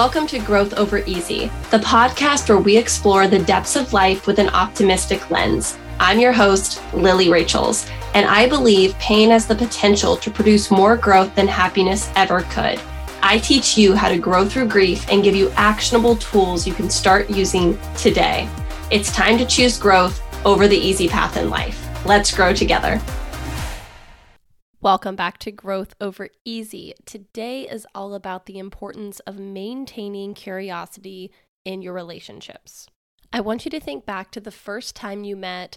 Welcome to Growth Over Easy, the podcast where we explore the depths of life with an optimistic lens. I'm your host, Lily Rachels, and I believe pain has the potential to produce more growth than happiness ever could. I teach you how to grow through grief and give you actionable tools you can start using today. It's time to choose growth over the easy path in life. Let's grow together. Welcome back to Growth Over Easy. Today is all about the importance of maintaining curiosity in your relationships. I want you to think back to the first time you met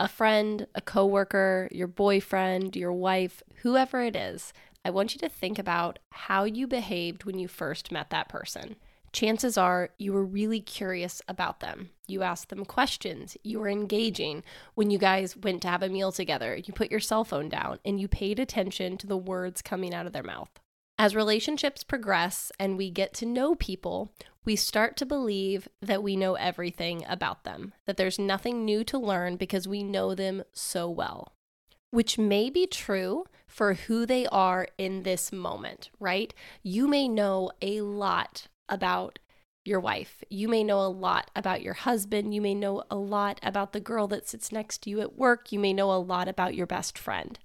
a friend, a coworker, your boyfriend, your wife, whoever it is. I want you to think about how you behaved when you first met that person chances are you were really curious about them. You asked them questions. You were engaging. When you guys went to have a meal together, you put your cell phone down and you paid attention to the words coming out of their mouth. As relationships progress and we get to know people, we start to believe that we know everything about them, that there's nothing new to learn because we know them so well, which may be true for who they are in this moment, right? You may know a lot about your wife. You may know a lot about your husband. You may know a lot about the girl that sits next to you at work. You may know a lot about your best friend.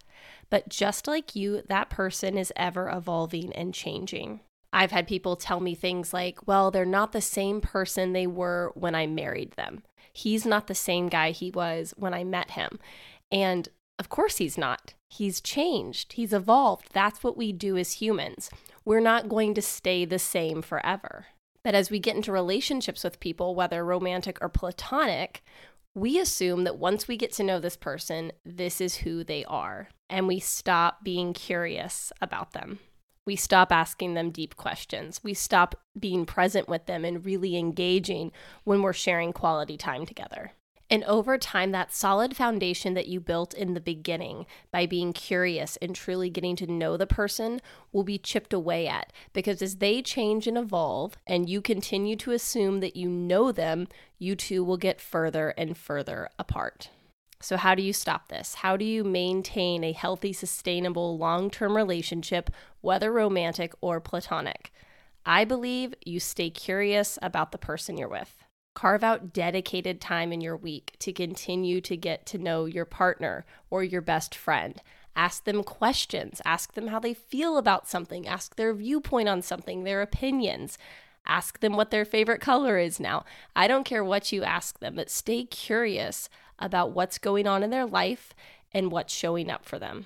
But just like you, that person is ever evolving and changing. I've had people tell me things like, well, they're not the same person they were when I married them. He's not the same guy he was when I met him. And of course, he's not. He's changed, he's evolved. That's what we do as humans we're not going to stay the same forever. But as we get into relationships with people, whether romantic or platonic, we assume that once we get to know this person, this is who they are, and we stop being curious about them. We stop asking them deep questions. We stop being present with them and really engaging when we're sharing quality time together. And over time, that solid foundation that you built in the beginning by being curious and truly getting to know the person will be chipped away at. Because as they change and evolve, and you continue to assume that you know them, you two will get further and further apart. So, how do you stop this? How do you maintain a healthy, sustainable, long term relationship, whether romantic or platonic? I believe you stay curious about the person you're with. Carve out dedicated time in your week to continue to get to know your partner or your best friend. Ask them questions. Ask them how they feel about something. Ask their viewpoint on something, their opinions. Ask them what their favorite color is now. I don't care what you ask them, but stay curious about what's going on in their life and what's showing up for them.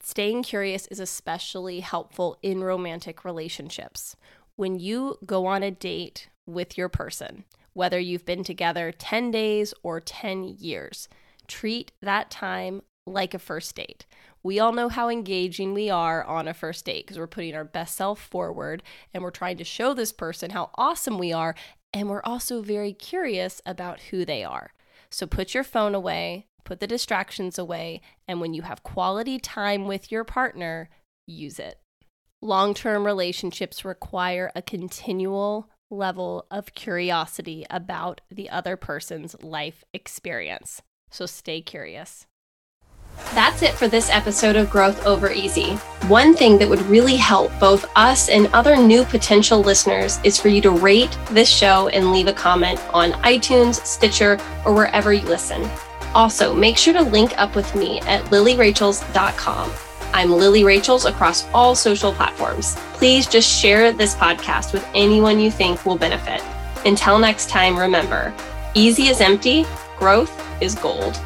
Staying curious is especially helpful in romantic relationships. When you go on a date with your person, whether you've been together 10 days or 10 years. Treat that time like a first date. We all know how engaging we are on a first date because we're putting our best self forward and we're trying to show this person how awesome we are. And we're also very curious about who they are. So put your phone away, put the distractions away, and when you have quality time with your partner, use it. Long term relationships require a continual level of curiosity about the other person's life experience. So stay curious. That's it for this episode of Growth Over Easy. One thing that would really help both us and other new potential listeners is for you to rate this show and leave a comment on iTunes, Stitcher, or wherever you listen. Also, make sure to link up with me at lilyrachels.com I'm Lily Rachels across all social platforms. Please just share this podcast with anyone you think will benefit. Until next time, remember easy is empty, growth is gold.